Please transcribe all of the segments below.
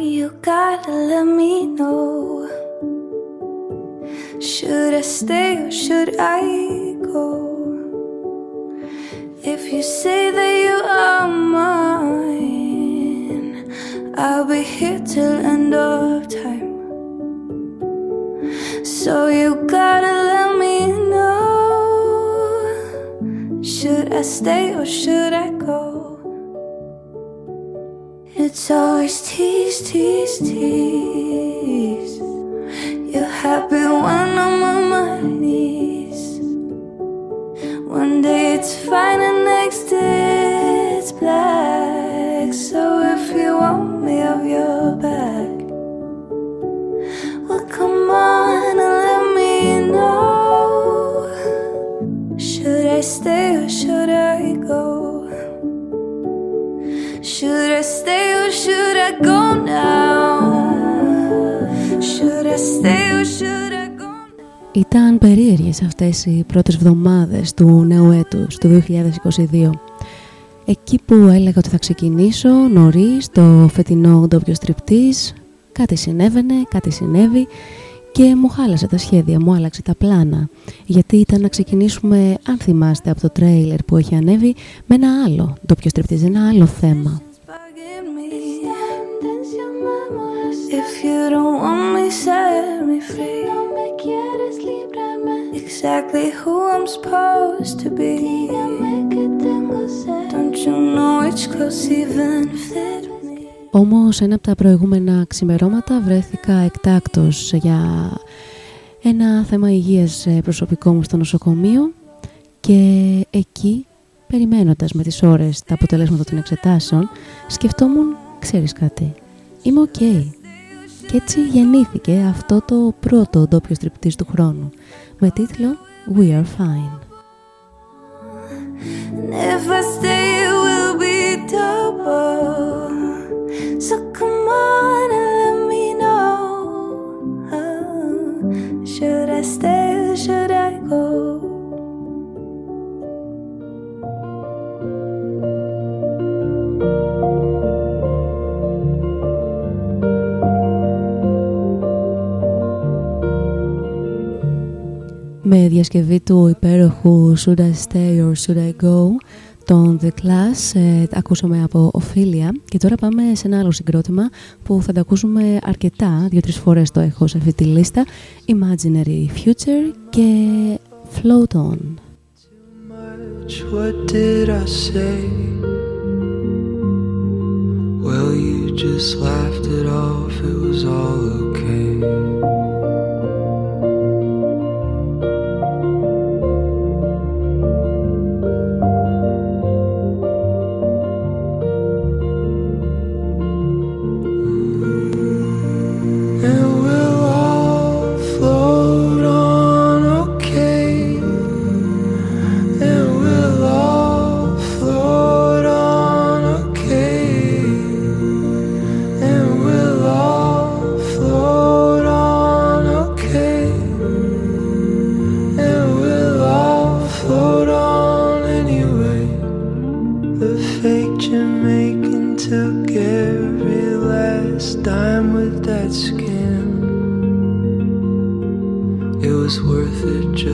you gotta let me know. Should I stay or should I go? If you say that you are mine, I'll be here till end of time. So you gotta let me know. Should I stay or should I always tease, tease, tease. You're happy when Ήταν περίεργες αυτές οι πρώτες βδομάδες του νέου έτους, του 2022. Εκεί που έλεγα ότι θα ξεκινήσω νωρίς το φετινό ντόπιο στριπτής, κάτι συνέβαινε, κάτι συνέβη και μου χάλασε τα σχέδια, μου άλλαξε τα πλάνα. Γιατί ήταν να ξεκινήσουμε, αν θυμάστε, από το τρέιλερ που έχει ανέβει, με ένα άλλο ντόπιο στριπτής, ένα άλλο θέμα. Bugging me. If you don't want me, set me free. Exactly who I'm supposed to be. Don't you know it's close even fit me? Όμως ένα από τα προηγούμενα ξημερώματα βρέθηκα εκτάκτος για ένα θέμα υγείας ε, προσωπικό μου στο νοσοκομείο και εκεί περιμένοντας με τις ώρες τα αποτελέσματα των εξετάσεων σκεφτόμουν, ξέρεις κάτι, είμαι οκ. Και έτσι γεννήθηκε αυτό το πρώτο ντόπιο στριπτίζ του χρόνου με τίτλο We Are Fine. And if I stay, it will be double. So come on and let me know. Should I stay or should I go? Με διασκευή του υπέροχου Should I Stay or Should I Go τον The Class ε, ακούσαμε από Ophelia και τώρα πάμε σε ένα άλλο συγκρότημα που θα τα ακούσουμε αρκετά, δύο-τρεις φορές το έχω σε αυτή τη λίστα Imaginary Future και Float On much, what did I say? Well, you just laughed it off, it was all okay.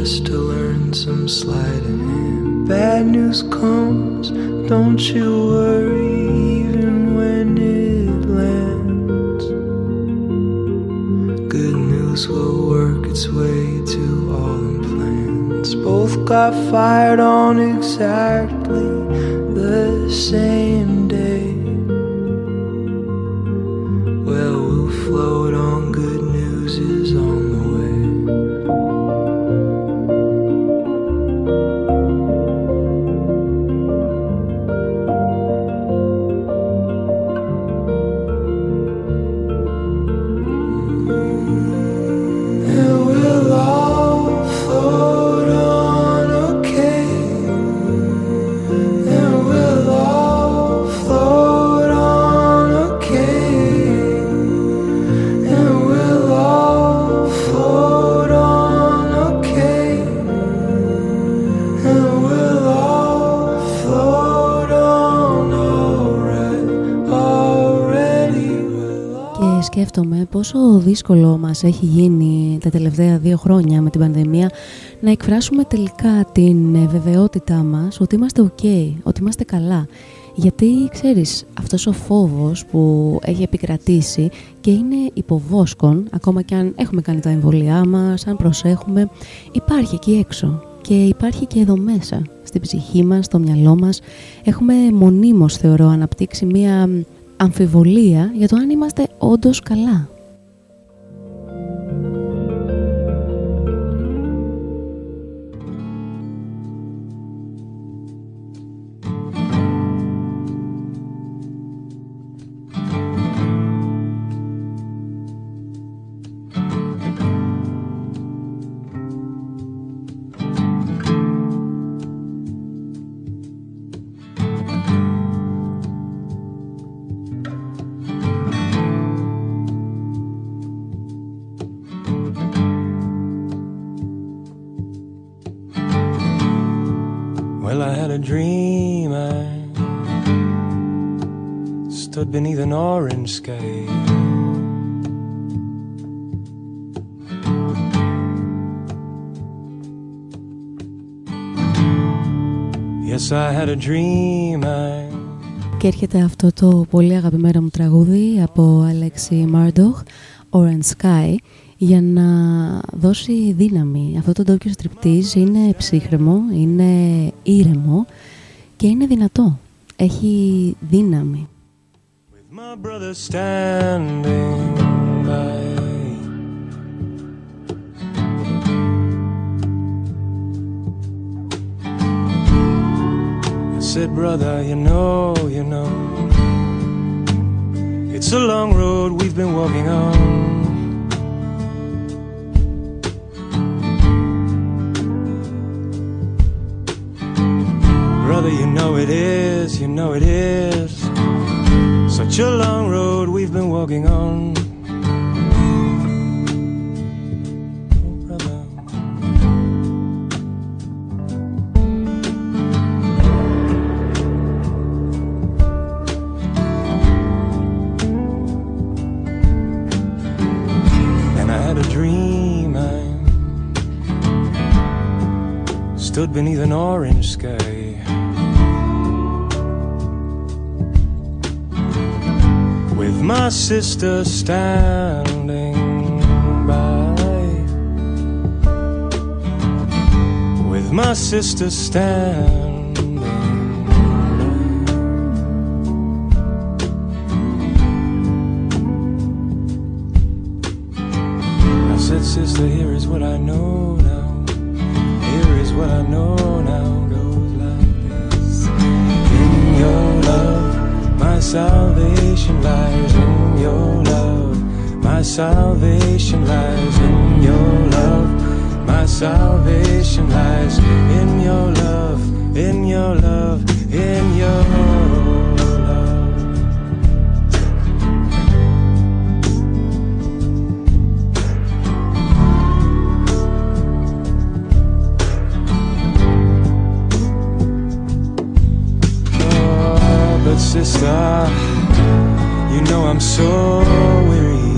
Just to learn some sleight of hand. Bad news comes, don't you worry, even when it lands. Good news will work its way to all in plans. Both got fired on exactly πόσο δύσκολο μας έχει γίνει τα τελευταία δύο χρόνια με την πανδημία να εκφράσουμε τελικά την βεβαιότητά μας ότι είμαστε ok, ότι είμαστε καλά. Γιατί ξέρεις, αυτός ο φόβος που έχει επικρατήσει και είναι υποβόσκον, ακόμα και αν έχουμε κάνει τα εμβολιά μας, αν προσέχουμε, υπάρχει εκεί έξω και υπάρχει και εδώ μέσα, στην ψυχή μας, στο μυαλό μας. Έχουμε μονίμως, θεωρώ, αναπτύξει μία αμφιβολία για το αν είμαστε όντως καλά. Και έρχεται αυτό το πολύ αγαπημένο μου τραγούδι από Αλέξη Μάρντοχ, Orange Sky, για να δώσει δύναμη. Αυτό το ντόπιο στριπτής είναι ψύχρεμο, είναι ήρεμο και είναι δυνατό. Έχει δύναμη. my brother standing by. Said, brother, you know, you know, it's a long road we've been walking on. Brother, you know it is, you know it is. Such a long road we've been walking on. Stood beneath an orange sky. With my sister standing by. With my sister standing. I said, Sister, here is what I know what I know now. Goes like this. In your love, my salvation lies in your love my salvation lies in your love. My salvation lies in your love, in your love, in your Sister, you know I'm so weary.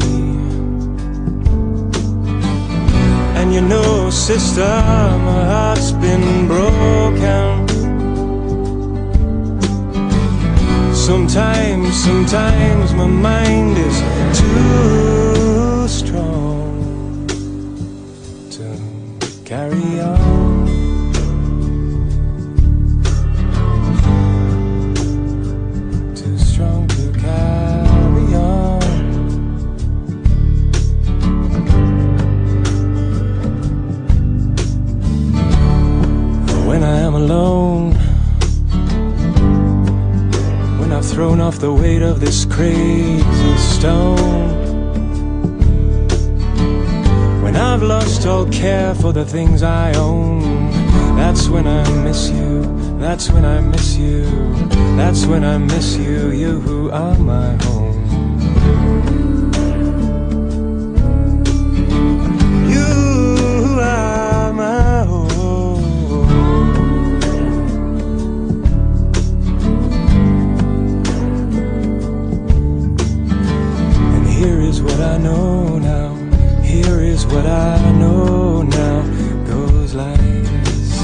And you know, sister, my heart's been broken. Sometimes, sometimes my mind is too thrown off the weight of this crazy stone. When I've lost all care for the things I own, that's when I miss you, that's when I miss you, that's when I miss you, you who are my home. what I know now. Here is what I know now. Goes like this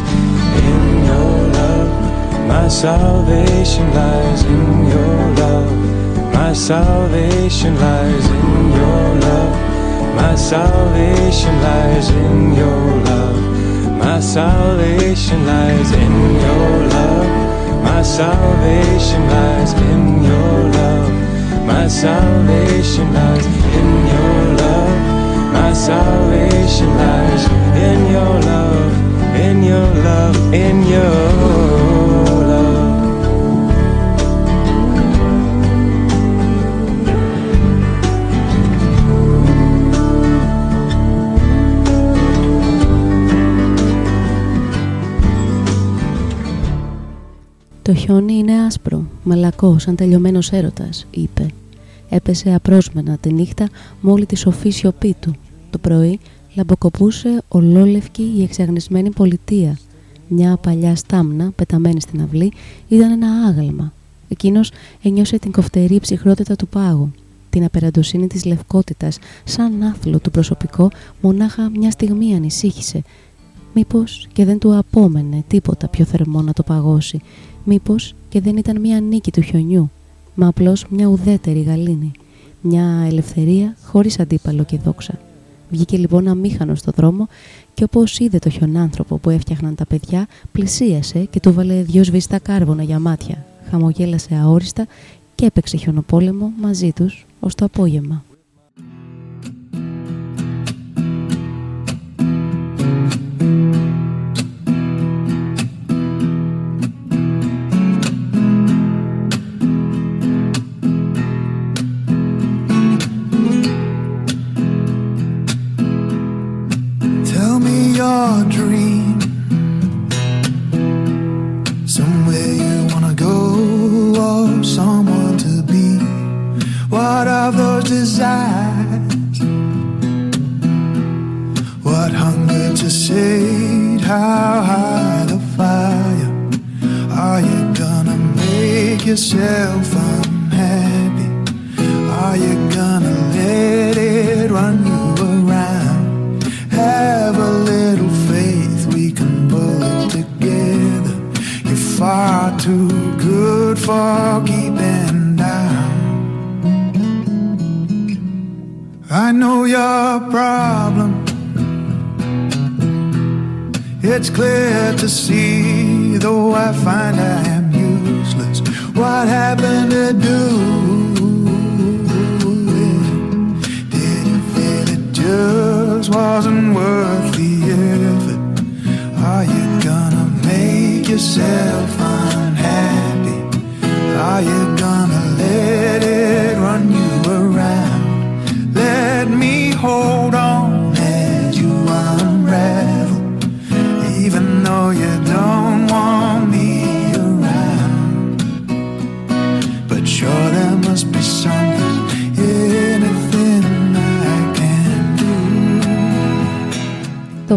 In your love, my salvation lies in your love. My salvation lies in your love. My salvation lies in your love. My salvation lies in your love. My salvation lies in your love. My salvation lies Το χιόνι είναι άσπρο, μαλακός σαν τελειωμένο έρωτας, είπε. Έπεσε απρόσμενα τη νύχτα με όλη τη σοφή σιωπή του. Το πρωί λαμποκοπούσε ολόλευκη η εξαγνισμένη πολιτεία. Μια παλιά στάμνα, πεταμένη στην αυλή, ήταν ένα άγαλμα. Εκείνος ένιωσε την κοφτερή ψυχρότητα του πάγου, την απεραντοσύνη της λευκότητας, σαν άθλο του προσωπικό, μονάχα μια στιγμή ανησύχησε. Μήπως και δεν του απόμενε τίποτα πιο θερμό να το παγώσει, Μήπως και δεν ήταν μια νίκη του χιονιού, μα απλώς μια ουδέτερη γαλήνη. Μια ελευθερία χωρίς αντίπαλο και δόξα. Βγήκε λοιπόν αμήχανος στο δρόμο και όπως είδε το χιονάνθρωπο που έφτιαχναν τα παιδιά, πλησίασε και του βάλε δυο σβηστά κάρβονα για μάτια. Χαμογέλασε αόριστα και έπαιξε χιονοπόλεμο μαζί τους ως το απόγευμα. your Are those desires? What hunger to sate? How high the fire? Are you gonna make yourself unhappy? Are you gonna let it run you around? Have a little faith, we can pull it together. You're far too good for keeping I know your problem. It's clear to see, though I find I am useless. What happened to do? Did you feel it just wasn't worth the effort? Are you gonna make yourself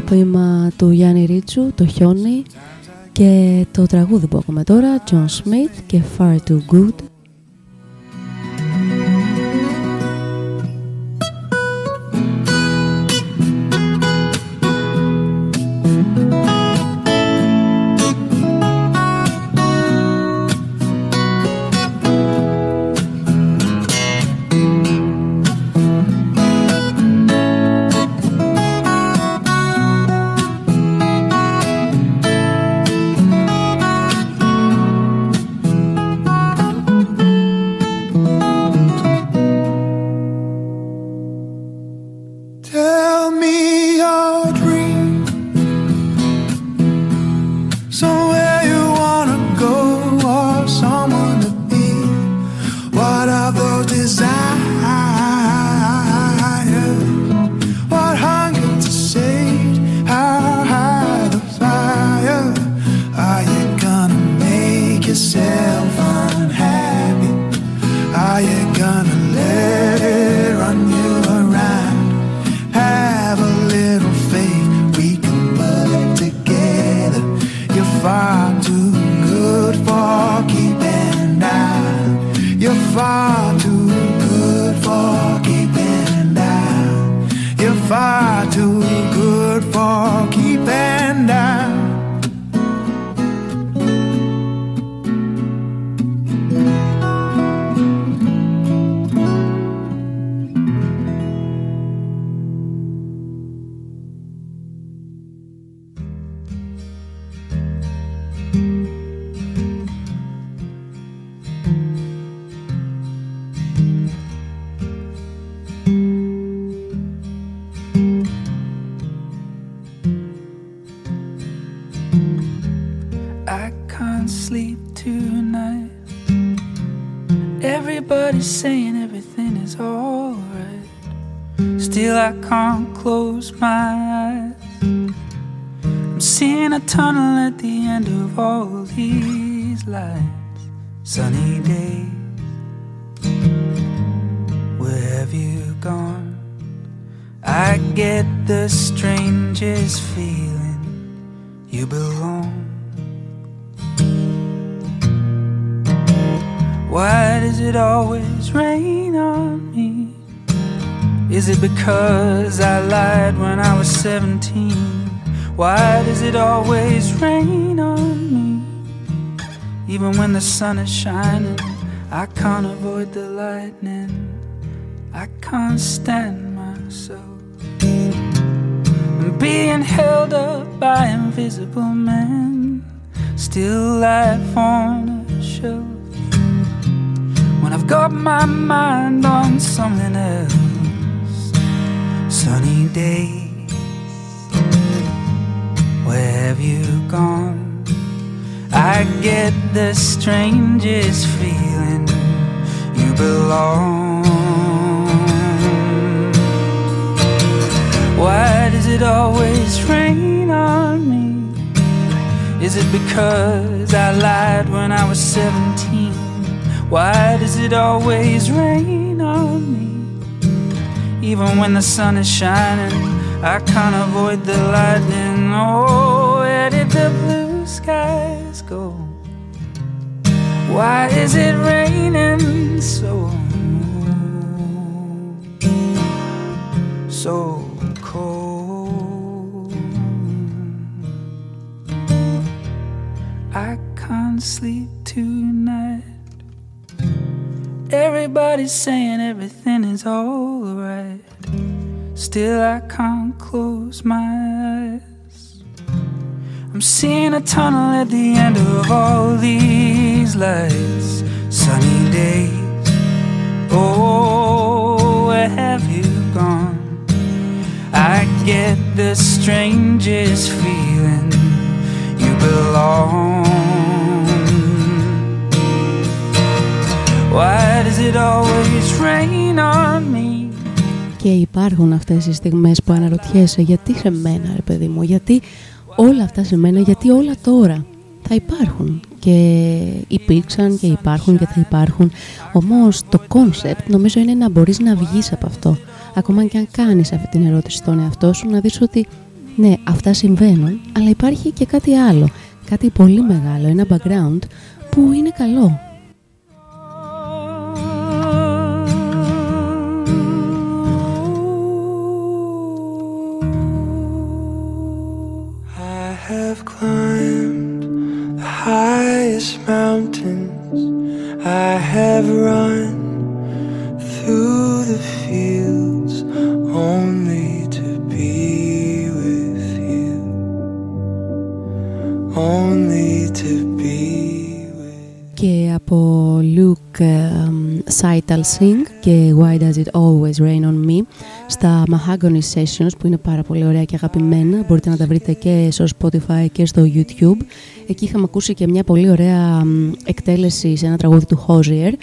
ποίημα του Γιάννη Ρίτσου, το χιόνι και το τραγούδι που ακούμε τώρα, John Smith και Far Too Good. 17? Why does it always rain on me? Even when the sun is shining, I can't avoid the lightning. I can't stand myself. I'm being held up by invisible men, still life on a shelf. When I've got my mind on something else, sunny days, where have you gone? I get the strangest feeling you belong. Why does it always rain on me? Is it because I lied when I was 17? Why does it always rain on me? Even when the sun is shining, I can't avoid the lightning. Oh, where did the blue skies go? Why is it raining so? So cold. I can't sleep tonight. Everybody's saying everything is alright. Still, I can't close my eyes. I'm seeing a tunnel at the end of all these lights. Sunny days. Oh, where have you gone? I get the strangest feeling you belong. Why does it always rain on me? Και υπάρχουν αυτές οι στιγμές που αναρωτιέσαι γιατί σε μένα ρε παιδί μου, γιατί όλα αυτά σε μένα, γιατί όλα τώρα θα υπάρχουν και υπήρξαν και υπάρχουν και θα υπάρχουν. Όμως το concept νομίζω είναι να μπορείς να βγεις από αυτό. Ακόμα και αν κάνεις αυτή την ερώτηση στον εαυτό σου να δεις ότι ναι αυτά συμβαίνουν αλλά υπάρχει και κάτι άλλο, κάτι πολύ μεγάλο, ένα background που είναι καλό, climbed the highest mountains. I have run through the fields only to be with you. Only to be with και από Luke um, Seital Singh και Why Does It Always Rain On Me στα Mahogany Sessions που είναι πάρα πολύ ωραία και αγαπημένα. Μπορείτε να τα βρείτε και στο Spotify και στο YouTube. Εκεί είχαμε ακούσει και μια πολύ ωραία μ, εκτέλεση σε ένα τραγούδι του Hosier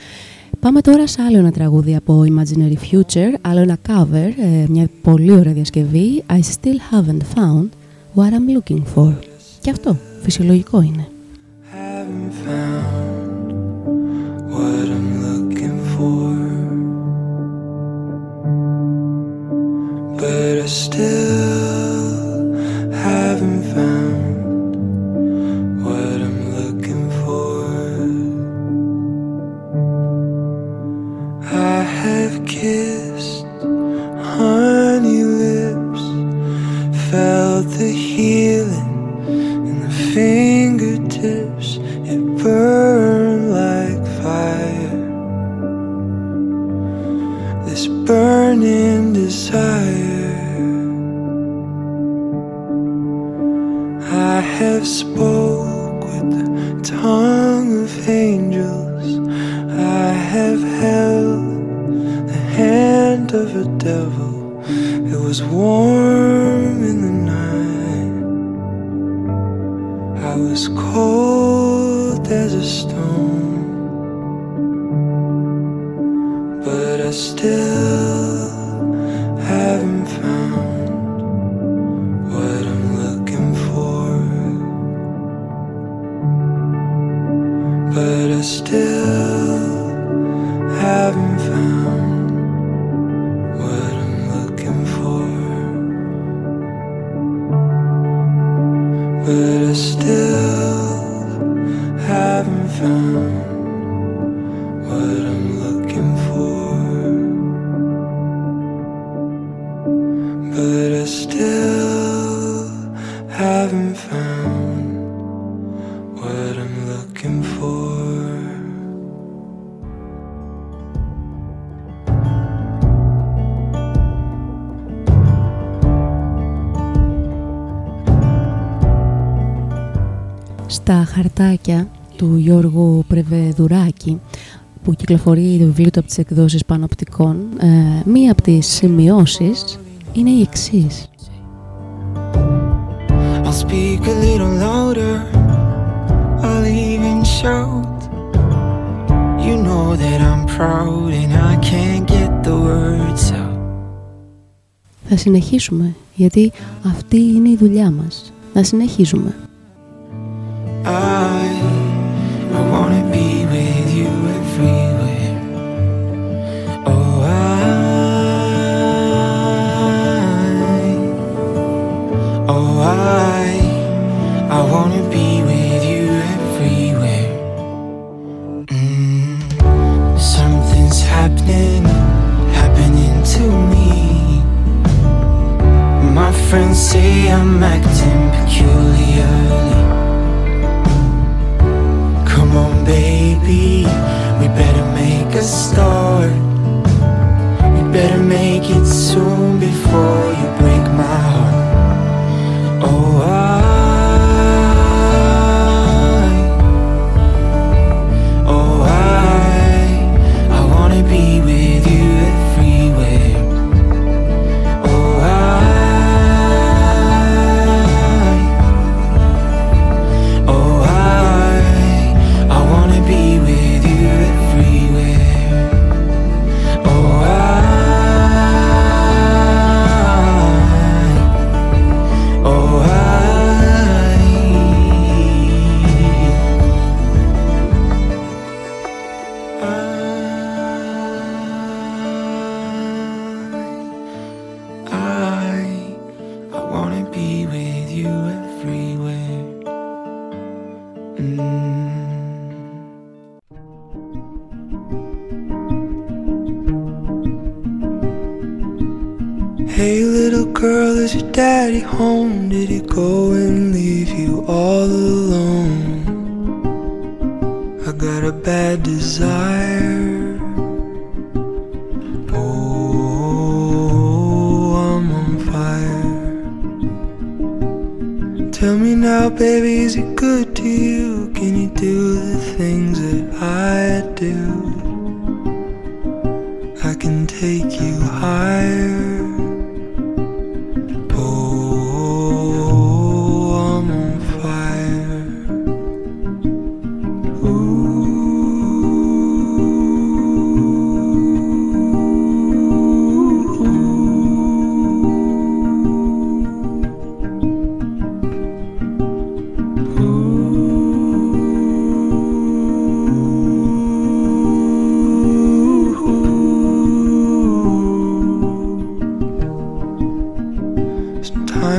Πάμε τώρα σε άλλο ένα τραγούδι από Imaginary Future, άλλο ένα cover, ε, μια πολύ ωραία διασκευή. I still haven't found what I'm looking for. Και αυτό φυσιολογικό είναι. Haven't found what I'm looking for. But I still spoke with the tongue of angels. I have held the hand of a devil. It was warm κυκλοφορεί το βιβλίο του από τις εκδόσεις Πανοπτικών ε, μία από τις σημειώσεις είναι η εξής I'll speak a little louder. I'll even shout. You know that I'm proud and I can't get the words out. Θα συνεχίσουμε γιατί αυτή είναι η δουλειά μας να συνεχίζουμε I, I make a start. We better make it soon before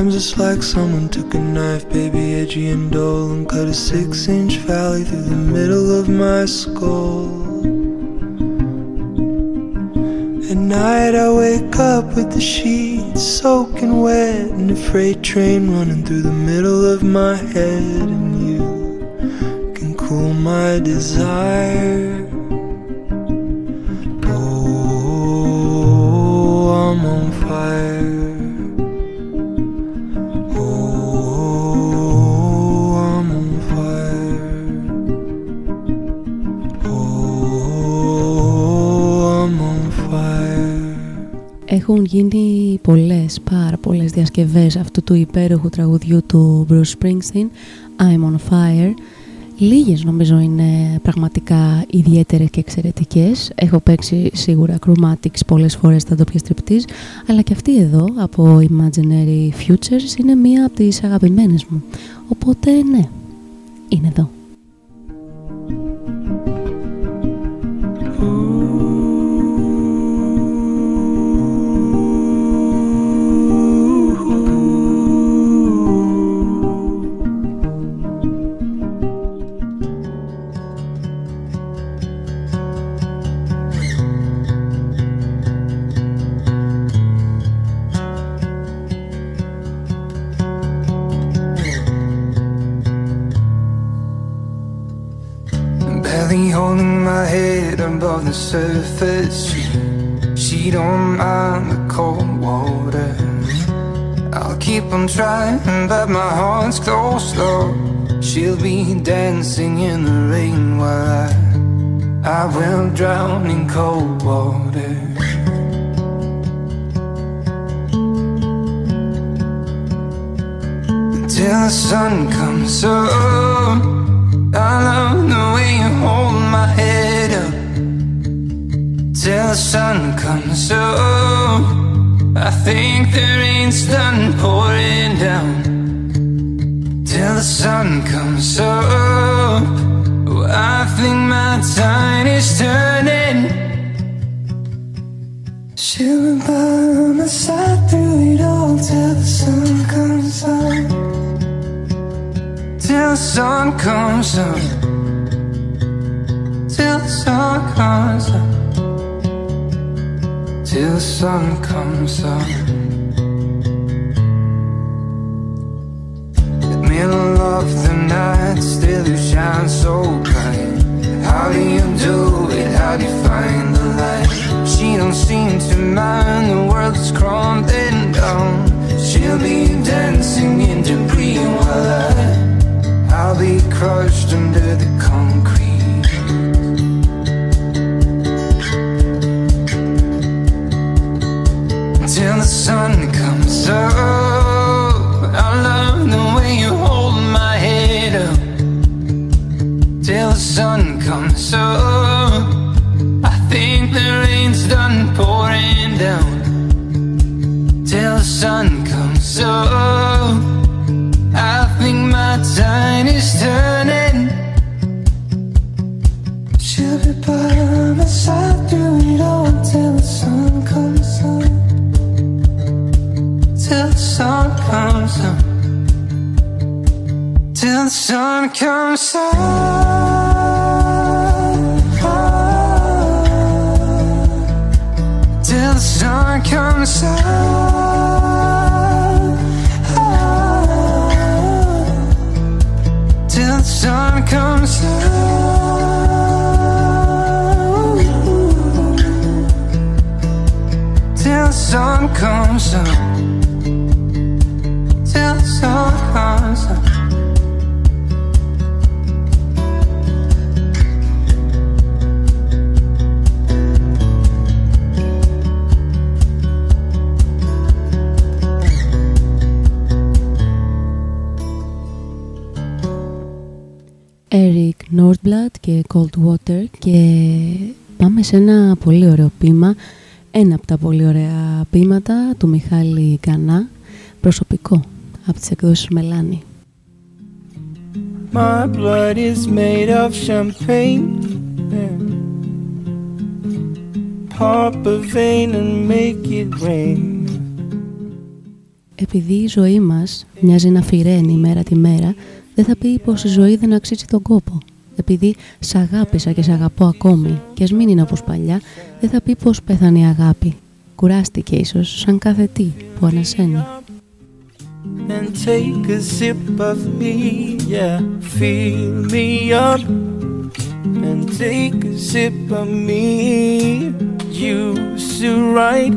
Sometimes it's like someone took a knife, baby, edgy and dull, and cut a six inch valley through the middle of my skull. At night I wake up with the sheets soaking wet, and a freight train running through the middle of my head, and you can cool my desire. Oh, I'm on fire. Έχουν γίνει πολλές, πάρα πολλές διασκευές αυτού του υπέροχου τραγουδιού του Bruce Springsteen I'm on fire Λίγες νομίζω είναι πραγματικά ιδιαίτερες και εξαιρετικές. Έχω παίξει σίγουρα Chromatics πολλές φορές στα ντόπια στριπτής, αλλά και αυτή εδώ από Imaginary Futures είναι μία από τις αγαπημένες μου. Οπότε ναι, είναι εδώ. Surface. She, don't mind the cold water. I'll keep on trying, but my heart's closed slow. She'll be dancing in the rain while I, I will drown in cold water. Until the sun comes up, I love the way you hold my head till the sun comes up. I think the rain's done pouring down. Till the sun comes up. Oh, I think my tide is turning. She'll by my side through it all till the sun comes up. Till the sun comes up. Till the sun comes up till the sun comes up. The middle of the night, still you shine so bright. How do you do it? How do you find the light? She don't seem to mind the world is crumbling down. She'll be dancing in debris while I, I'll be crushed under the concrete. Till the sun comes up. I love the way you hold my head up till the sun comes up. I think the rain's done pouring down till the sun comes up. I think my time is turning. She'll be by my side through Till the sun comes up. Till the sun comes up. Till the sun comes up. Till the sun comes up Eric Nordblood και Cold Water και πάμε σε ένα πολύ ωραίο ποίημα ένα από τα πολύ ωραία ποίηματα του Μιχάλη Γκανά προσωπικό από τις εκδόσεις Μελάνη. My blood is made of champagne Pop a vein and make it rain Επειδή η ζωή μας μοιάζει να φυραίνει μέρα τη μέρα δεν θα πει πως η ζωή δεν αξίζει τον κόπο. Επειδή σ' αγάπησα και σ' αγαπώ ακόμη και ας μην είναι όπως παλιά, δεν θα πει πως πέθανε η αγάπη. Κουράστηκε ίσως σαν κάθε τι που ανασένει. and take a sip of me, yeah. Fill me up and take a sip of me. Used to ride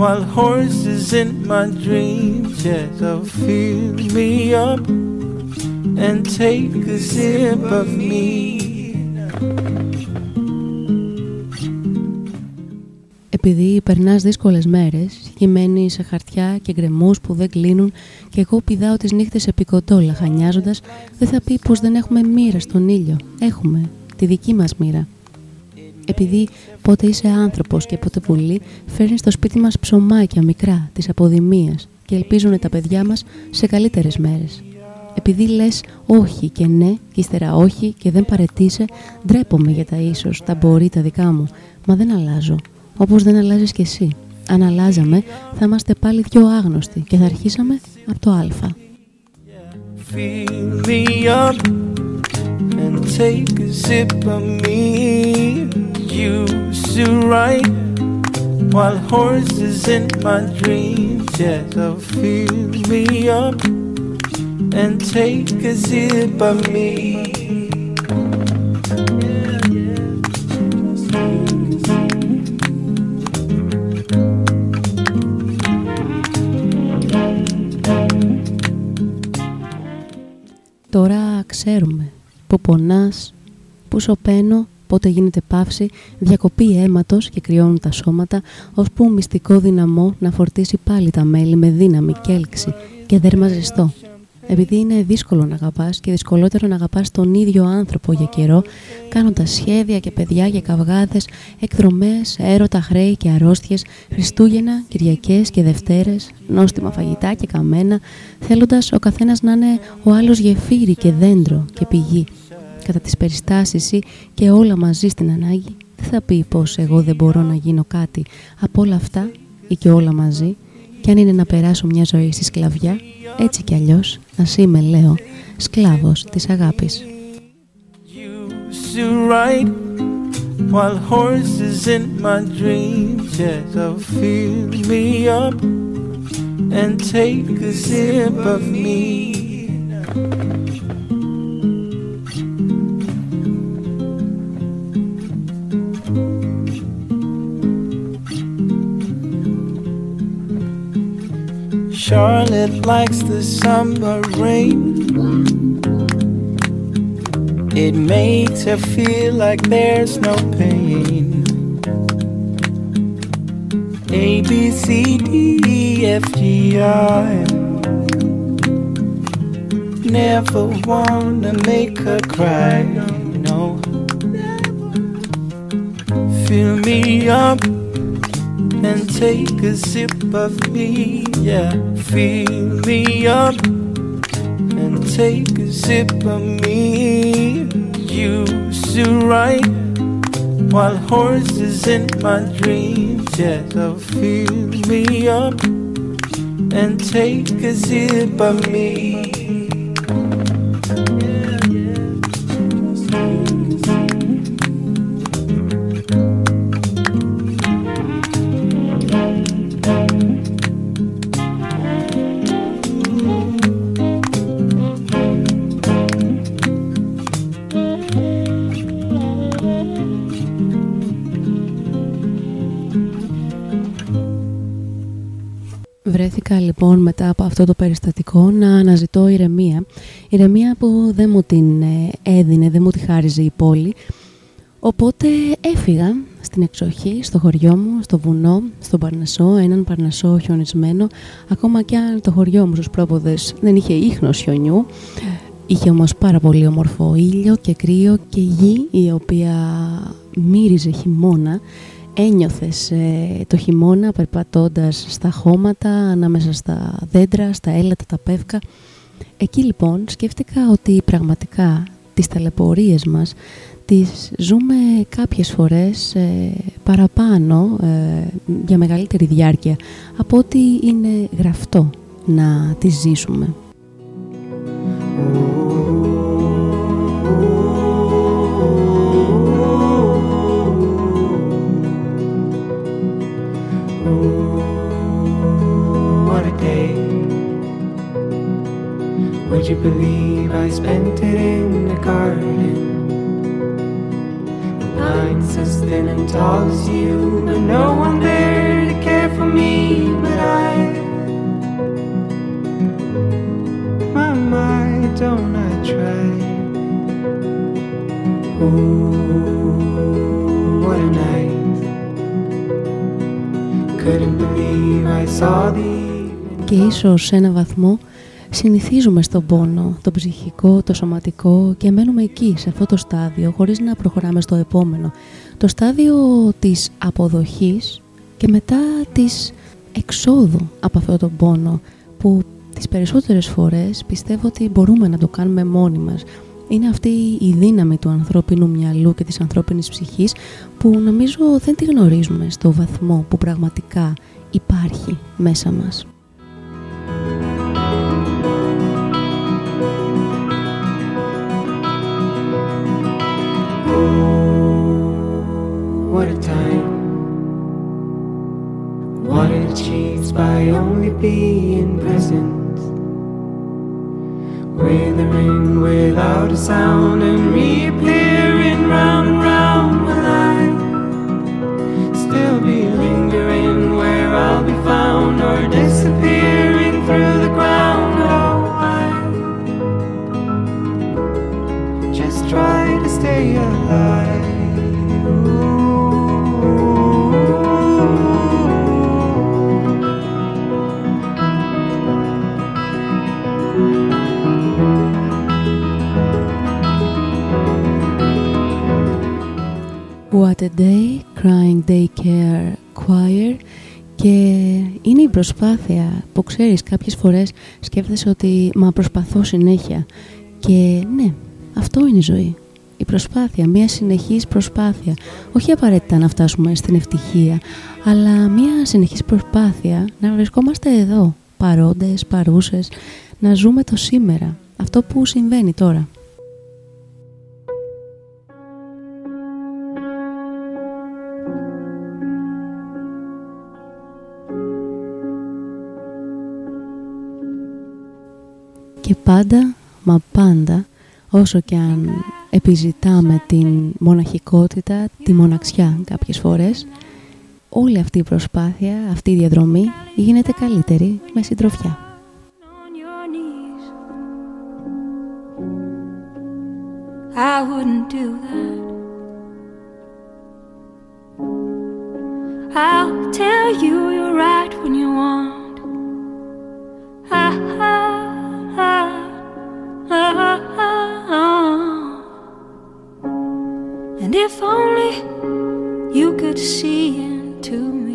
while horses in my dreams, yeah. So fill me up and take a sip of me. επειδή περνάς δύσκολες μέρες μένει σε χαρτιά και γκρεμούς που δεν κλείνουν και εγώ πηδάω τις νύχτες επί κοντό λαχανιάζοντας δεν θα πει πως δεν έχουμε μοίρα στον ήλιο. Έχουμε τη δική μας μοίρα. Επειδή πότε είσαι άνθρωπος και πότε πουλί, φέρνεις στο σπίτι μας ψωμάκια μικρά της αποδημίας και ελπίζουν τα παιδιά μας σε καλύτερες μέρες. Επειδή λες όχι και ναι και ύστερα όχι και δεν παρετήσει, ντρέπομαι για τα ίσως, τα μπορεί, τα δικά μου, μα δεν αλλάζω, όπως δεν αλλάζεις κι εσύ. Αν αλλάζαμε, θα είμαστε πάλι δυο άγνωστοι και θα αρχίσαμε από το α. While horses in my dreams, yes, so fill me up and take a sip of me. Τώρα ξέρουμε που πονάς, που σωπαίνω, πότε γίνεται παύση, διακοπή αίματος και κρυώνουν τα σώματα, ώσπου μυστικό δυναμό να φορτίσει πάλι τα μέλη με δύναμη και έλξη και δέρμα ζεστό. Επειδή είναι δύσκολο να αγαπάς και δυσκολότερο να αγαπάς τον ίδιο άνθρωπο για καιρό, κάνοντας σχέδια και παιδιά για καυγάδες, εκδρομές, έρωτα, χρέη και αρρώστιες, Χριστούγεννα, Κυριακές και Δευτέρες, νόστιμα φαγητά και καμένα, θέλοντας ο καθένας να είναι ο άλλος γεφύρι και δέντρο και πηγή. Κατά τις περιστάσεις ή και όλα μαζί στην ανάγκη, δεν θα πει πως εγώ δεν μπορώ να γίνω κάτι από όλα αυτά ή και όλα μαζί, και αν είναι να περάσω μια ζωή στη σκλαβιά, έτσι κι αλλιώς, ας είμαι, λέω, σκλάβος της αγάπης. While horses in my dreams, yes, oh, fill me up and take a sip of me. Charlotte likes the summer rain. It makes her feel like there's no pain. A, B, C, D, E, F, G, I. Never wanna make her cry, no. Fill me up and take a sip of me, yeah. Fill me up and take a sip of me. Used to ride while horses in my dreams, yeah. So fill me up and take a sip of me. Λοιπόν μετά από αυτό το περιστατικό να αναζητώ ηρεμία. Ηρεμία που δεν μου την ε, έδινε, δεν μου τη χάριζε η πόλη. Οπότε έφυγα στην εξοχή, στο χωριό μου, στο βουνό, στον Παρνασό, έναν Παρνασό χιονισμένο. Ακόμα κι αν το χωριό μου στους πρόποδες δεν είχε ίχνος χιονιού, είχε όμως πάρα πολύ όμορφο ήλιο και κρύο και γη η οποία μύριζε χειμώνα ένιωθες ε, το χειμώνα περπατώντας στα χώματα, ανάμεσα στα δέντρα, στα έλατα, τα πεύκα; Εκεί λοιπόν σκέφτηκα ότι πραγματικά τις ταλαιπωρίες μας τις ζούμε κάποιες φορές ε, παραπάνω ε, για μεγαλύτερη διάρκεια από ότι είναι γραφτό να τις ζήσουμε. Would you believe I spent it in the garden? The pines as thin and tall as you, but no one there to care for me. But I, my, my, don't I try? Ooh, what a night! Και ίσως σε ένα βαθμό συνηθίζουμε στον πόνο, το ψυχικό, το σωματικό και μένουμε εκεί, σε αυτό το στάδιο, χωρίς να προχωράμε στο επόμενο. Το στάδιο της αποδοχής και μετά της εξόδου από αυτό το πόνο που τις περισσότερες φορές πιστεύω ότι μπορούμε να το κάνουμε μόνοι μας. Είναι αυτή η δύναμη του ανθρώπινου μυαλού και της ανθρώπινης ψυχής που νομίζω δεν τη γνωρίζουμε στο βαθμό που πραγματικά υπάρχει μέσα μας. Προσπάθεια που ξέρεις κάποιες φορές σκέφτεσαι ότι μα προσπαθώ συνέχεια και ναι, αυτό είναι η ζωή. Η προσπάθεια, μια συνεχής προσπάθεια. Όχι απαραίτητα να φτάσουμε στην ευτυχία, αλλά μια συνεχής προσπάθεια να βρισκόμαστε εδώ, παρόντες, παρούσες, να ζούμε το σήμερα, αυτό που συμβαίνει τώρα. Και πάντα, μα πάντα, όσο και αν επιζητάμε την μοναχικότητα, τη μοναξιά κάποιες φορές, όλη αυτή η προσπάθεια, αυτή η διαδρομή γίνεται καλύτερη με συντροφιά. on your knees. I wouldn't do that. I'll tell you you're right when you want. If only you could see into me.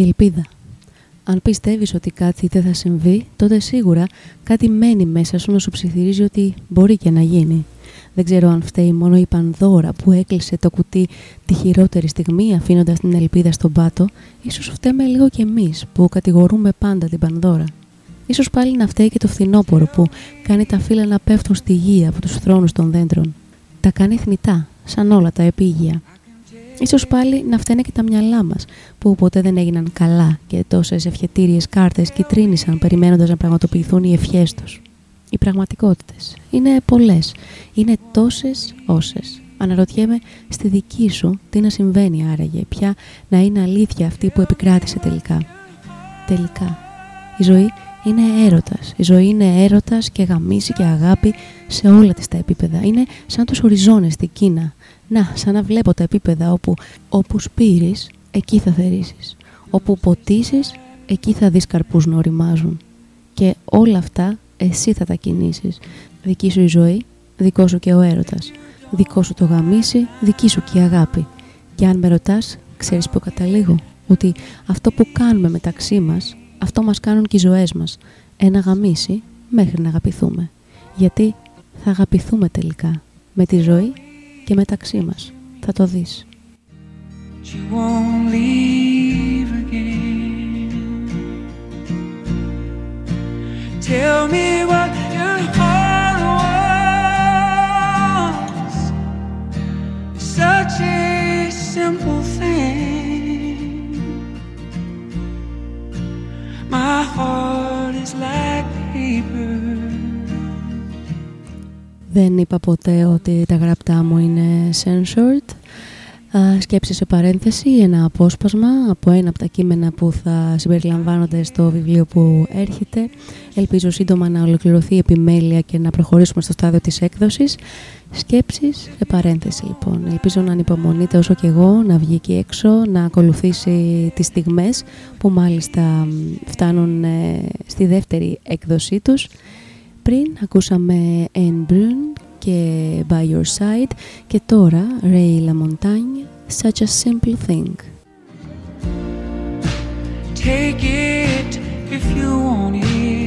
Η ελπίδα. Αν πιστεύεις ότι κάτι δεν θα συμβεί, τότε σίγουρα κάτι μένει μέσα σου να σου ψιθυρίζει ότι μπορεί και να γίνει. Δεν ξέρω αν φταίει μόνο η Πανδώρα που έκλεισε το κουτί τη χειρότερη στιγμή αφήνοντας την ελπίδα στον πάτο, ίσως φταίμε λίγο κι εμείς που κατηγορούμε πάντα την Πανδώρα. Ίσως πάλι να φταίει και το φθινόπωρο που κάνει τα φύλλα να πέφτουν στη γη από τους θρόνους των δέντρων. Τα κάνει θνητά, σαν όλα τα επίγεια. Ίσως πάλι να φταίνε και τα μυαλά μας, που ποτέ δεν έγιναν καλά και τόσες ευχετήριες κάρτες κυτρίνησαν περιμένοντας να πραγματοποιηθούν οι ευχές τους. Οι πραγματικότητες είναι πολλές, είναι τόσες όσες. Αναρωτιέμαι στη δική σου τι να συμβαίνει άραγε, πια να είναι αλήθεια αυτή που επικράτησε τελικά. Τελικά. Η ζωή είναι έρωτας. Η ζωή είναι έρωτας και γαμίση και αγάπη σε όλα τις τα επίπεδα. Είναι σαν τους οριζόνες στην Κίνα. Να, σαν να βλέπω τα επίπεδα όπου, όπου σπείρεις, εκεί θα θερήσεις. Όπου ποτίσεις, εκεί θα δεις καρπούς να οριμάζουν. Και όλα αυτά εσύ θα τα κινήσεις. Δική σου η ζωή, δικό σου και ο έρωτας. Δικό σου το γαμίσι, δική σου και η αγάπη. Και αν με ρωτάς, ξέρεις που καταλήγω. Ότι αυτό που κάνουμε μεταξύ μας, αυτό μας κάνουν και οι ζωές μας. Ένα γαμίσι μέχρι να αγαπηθούμε. Γιατί θα αγαπηθούμε τελικά. Με τη ζωή και μεταξύ μας. Θα το δεις. Tell me what your είπα ποτέ ότι τα γραπτά μου είναι censored. Σκέψη σε παρένθεση, ένα απόσπασμα από ένα από τα κείμενα που θα συμπεριλαμβάνονται στο βιβλίο που έρχεται. Ελπίζω σύντομα να ολοκληρωθεί η επιμέλεια και να προχωρήσουμε στο στάδιο της έκδοσης. Σκέψεις σε παρένθεση λοιπόν. Ελπίζω να ανυπομονείτε όσο και εγώ, να βγει εκεί έξω, να ακολουθήσει τις στιγμές που μάλιστα φτάνουν ε, στη δεύτερη έκδοσή τους. Πριν ακούσαμε Anne Brun και By Your Side και τώρα Ray LaMontagne Such a Simple Thing Take it if you want it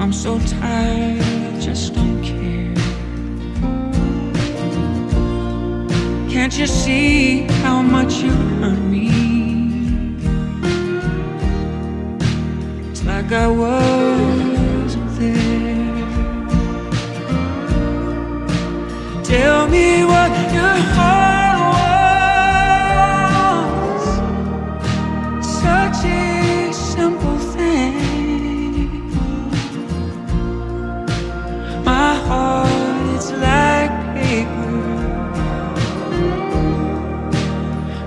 I'm so tired, I just don't care Can't you see how much you hurt me It's like I wasn't Tell me what your heart wants. Such a simple thing. My heart is like paper.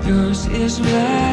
Yours is like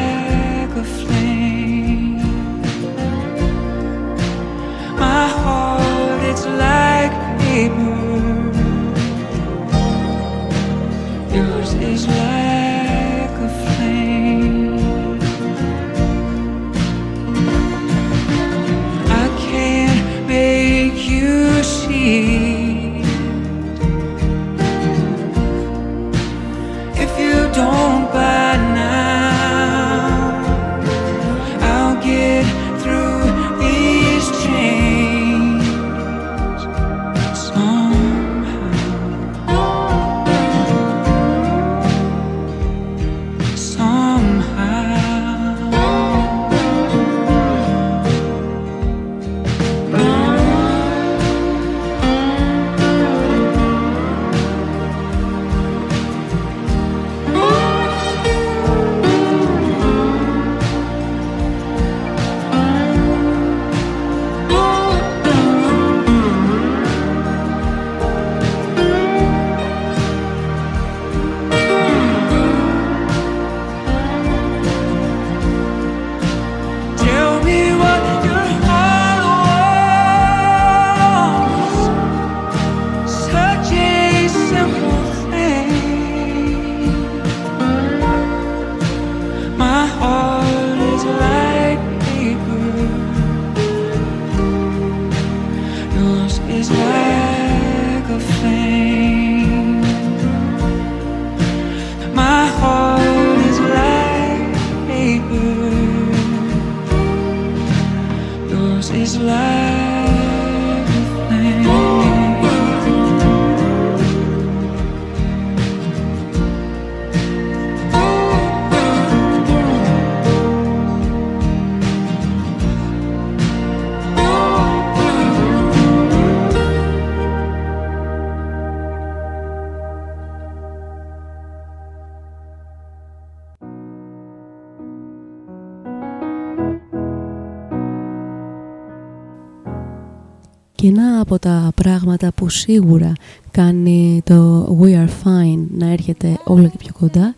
Και ένα από τα πράγματα που σίγουρα κάνει το We are fine να έρχεται όλο και πιο κοντά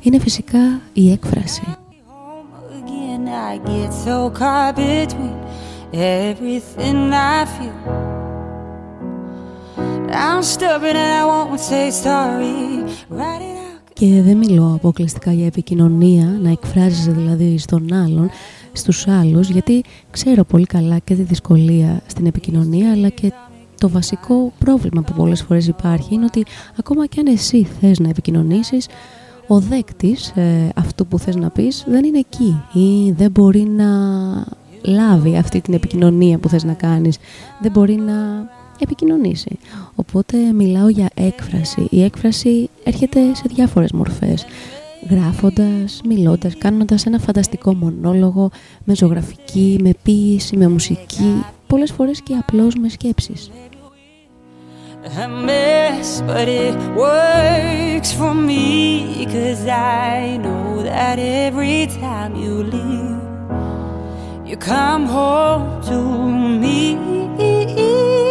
είναι φυσικά η έκφραση. Και δεν μιλώ αποκλειστικά για επικοινωνία, να εκφράζεσαι δηλαδή στον άλλον, στους άλλους, γιατί ξέρω πολύ καλά και τη δυσκολία στην επικοινωνία, αλλά και το βασικό πρόβλημα που πολλές φορές υπάρχει είναι ότι ακόμα και αν εσύ θες να επικοινωνήσεις, ο δέκτης ε, αυτού που θες να πεις δεν είναι εκεί ή δεν μπορεί να λάβει αυτή την επικοινωνία που θες να κάνεις, δεν μπορεί να επικοινωνήσει. Οπότε μιλάω για έκφραση. Η έκφραση έρχεται σε διάφορες μορφές. Γράφοντας, μιλώντας, κάνοντας ένα φανταστικό μονόλογο με ζωγραφική, με ποίηση, με μουσική, πολλές φορές και απλώς με σκέψεις. a mess, but it works for me. Cause I know that every time you leave, you come home to me.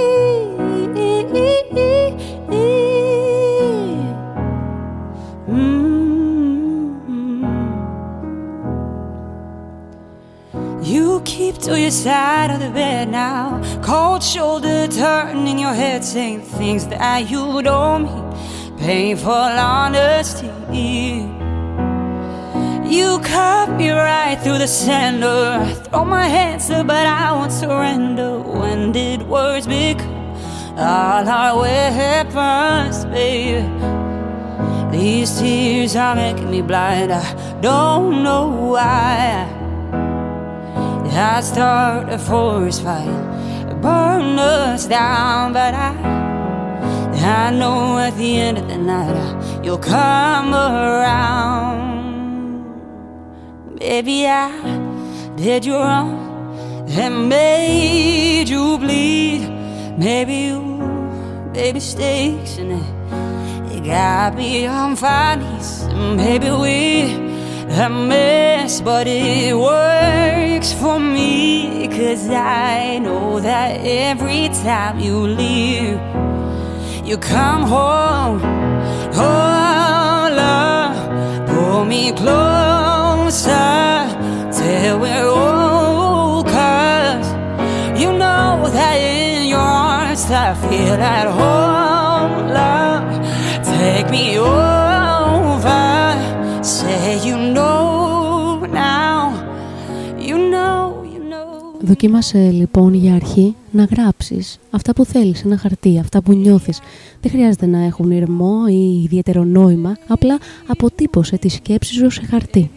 You keep to your side of the bed now. Cold shoulder turning your head, saying things that you don't mean. Painful honesty. You cut me right through the center. Throw my hands up, but I won't surrender. When did words become all our weapons, baby? These tears are making me blind. I don't know why. I start a forest fire, burn us down, but I, I know at the end of the night you'll come around. Baby, I did you wrong and made you bleed. Maybe you made mistakes and it, it got me on my knees. Maybe we a mess, but it works for me. Cause I know that every time you leave, you come home. Oh, love, pull me closer till we're old. Cause you know that in your arms I feel at home. Love, take me over. Δοκίμασε λοιπόν για αρχή να γράψεις αυτά που θέλεις, ένα χαρτί, αυτά που νιώθεις. Δεν χρειάζεται να έχουν ηρμό ή ιδιαίτερο νόημα, απλά αποτύπωσε τη σκέψη σου σε χαρτί.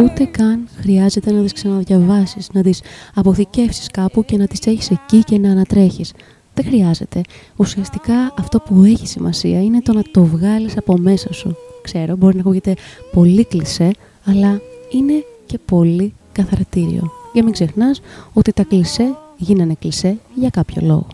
Ούτε καν χρειάζεται να τις ξαναδιαβάσεις, να τις αποθηκεύσεις κάπου και να τις έχεις εκεί και να ανατρέχεις. Δεν χρειάζεται. Ουσιαστικά αυτό που έχει σημασία είναι το να το βγάλεις από μέσα σου. Ξέρω, μπορεί να ακούγεται πολύ κλισέ, αλλά είναι και πολύ καθαρτήριο. Για μην ξεχνάς ότι τα κλισέ γίνανε κλισέ για κάποιο λόγο.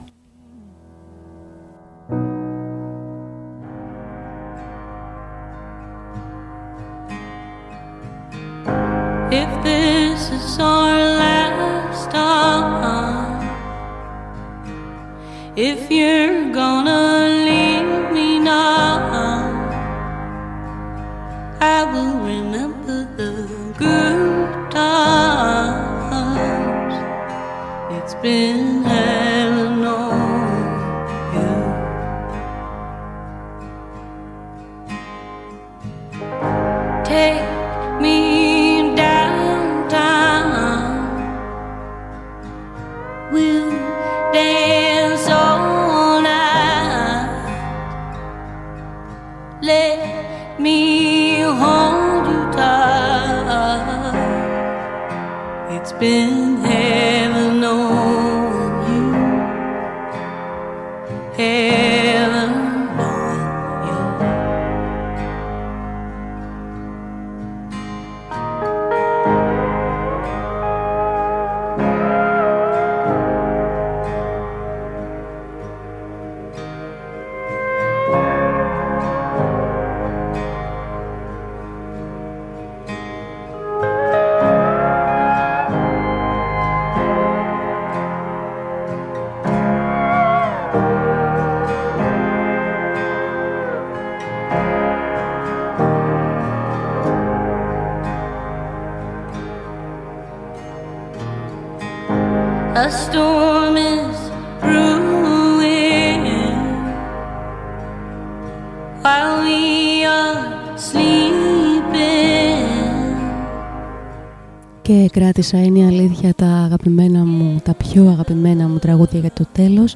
Και κράτησα είναι η αλήθεια τα αγαπημένα μου, τα πιο αγαπημένα μου τραγούδια για το τέλος.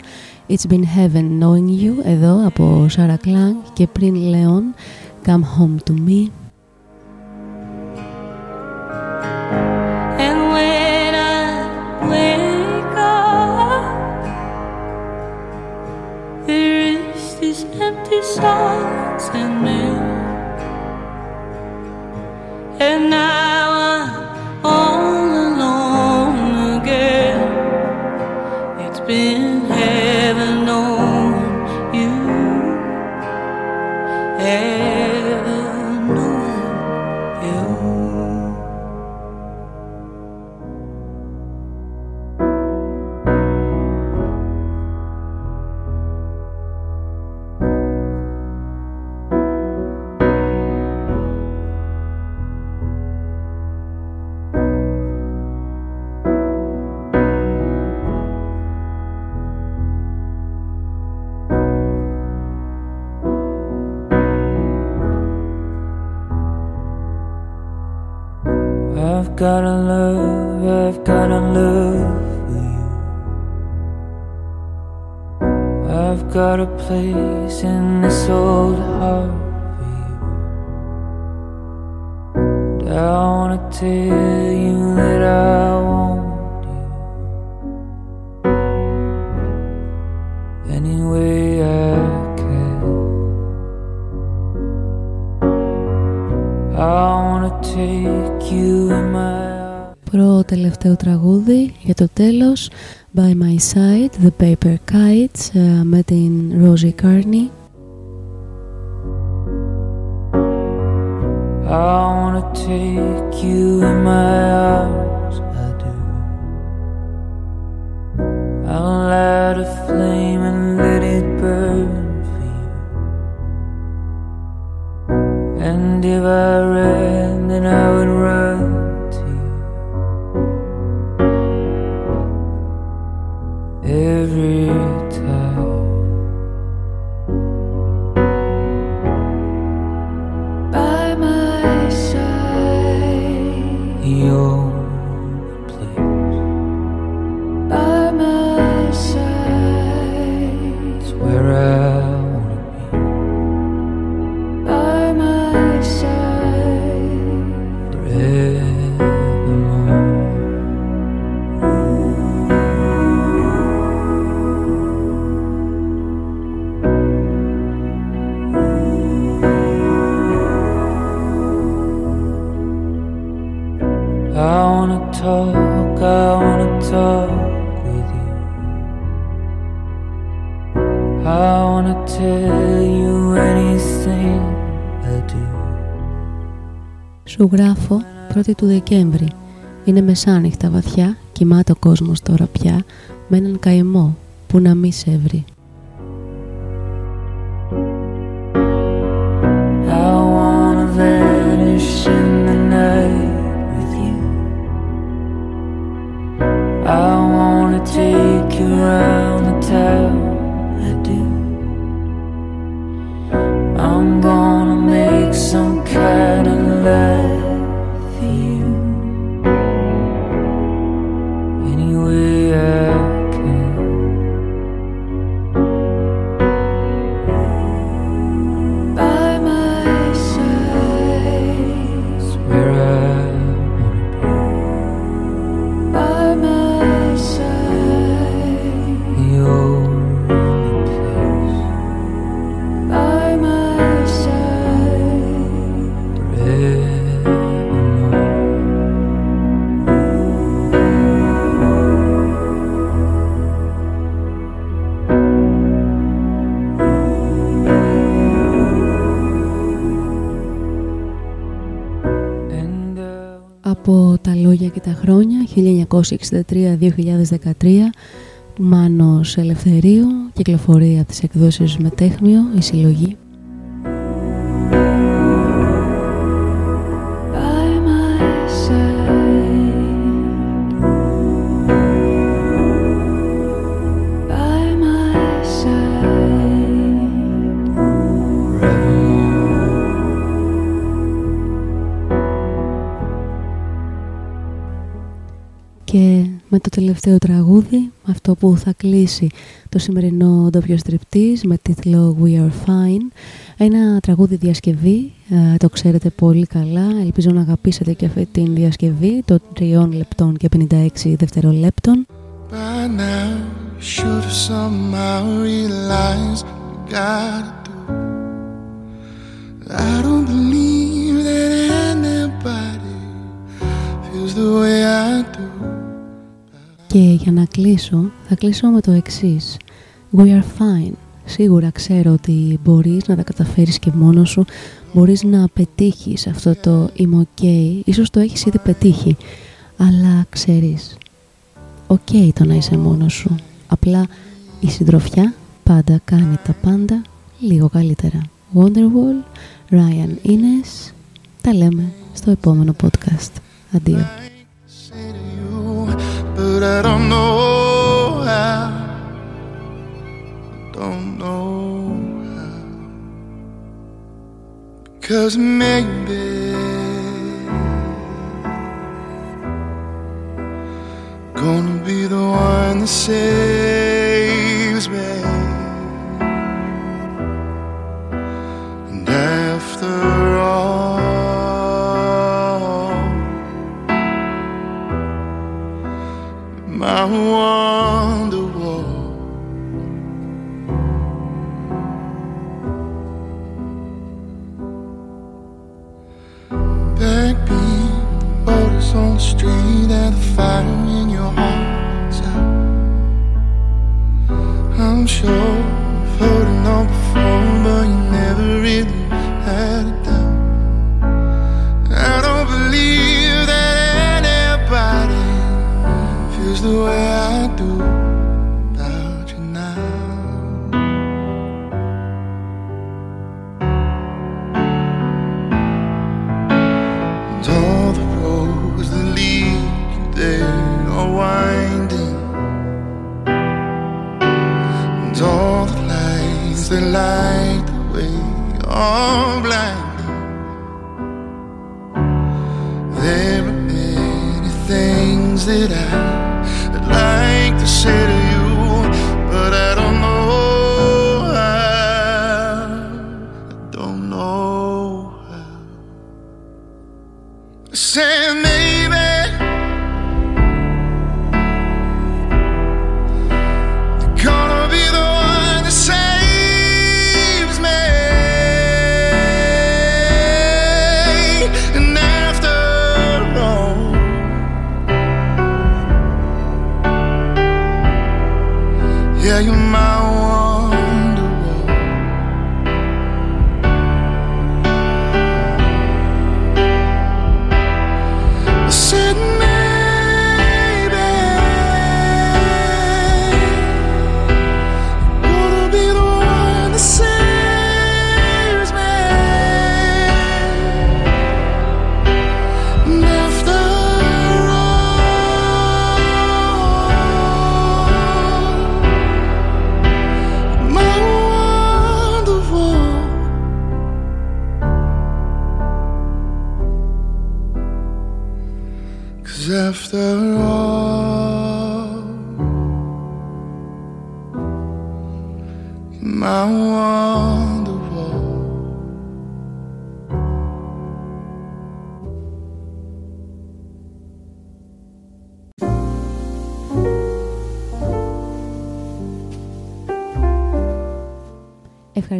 It's been heaven knowing you, εδώ από Σάρα Κλάνκ. Και πριν, Λεόν, come home to me, και όταν πάω, υπάρχουν αυτέ τι όρκε και νερό, και τώρα. Got a love, I've got a love for you. I've got a place in this old heart for you. I wanna tell arms. Προ τελευταίο τραγούδι για το τέλος By My Side, The Paper Kites ε, με την Rosie Carney I wanna take you in my arms, 1η του Δεκέμβρη. Είναι μεσάνυχτα βαθιά Κοιμάται ο κόσμος τώρα πια Με έναν καημό που να μη σε 1963-2013 Μάνος Ελευθερίου κυκλοφορεί από τις εκδόσεις Μετέχμιο η συλλογή τελευταίο τραγούδι, αυτό που θα κλείσει το σημερινό ντόπιο στριπτής με τίτλο We Are Fine. Ένα τραγούδι διασκευή, ε, το ξέρετε πολύ καλά, ελπίζω να αγαπήσετε και αυτή την διασκευή των 3 λεπτών και 56 δευτερολέπτων. By now, should have somehow realized gotta do. I don't believe that anybody feels the way I do. Και για να κλείσω, θα κλείσω με το εξής. We are fine. Σίγουρα ξέρω ότι μπορείς να τα καταφέρεις και μόνος σου, μπορείς να πετύχεις αυτό το είμαι ok, ίσως το έχεις ήδη πετύχει, αλλά ξέρεις, ok το να είσαι μόνος σου, απλά η συντροφιά πάντα κάνει τα πάντα λίγο καλύτερα. Wonderwall, Ryan Ines, τα λέμε στο επόμενο podcast. Αντίο. I don't know how. I don't know how. Because maybe gonna be the one that saves me. I want.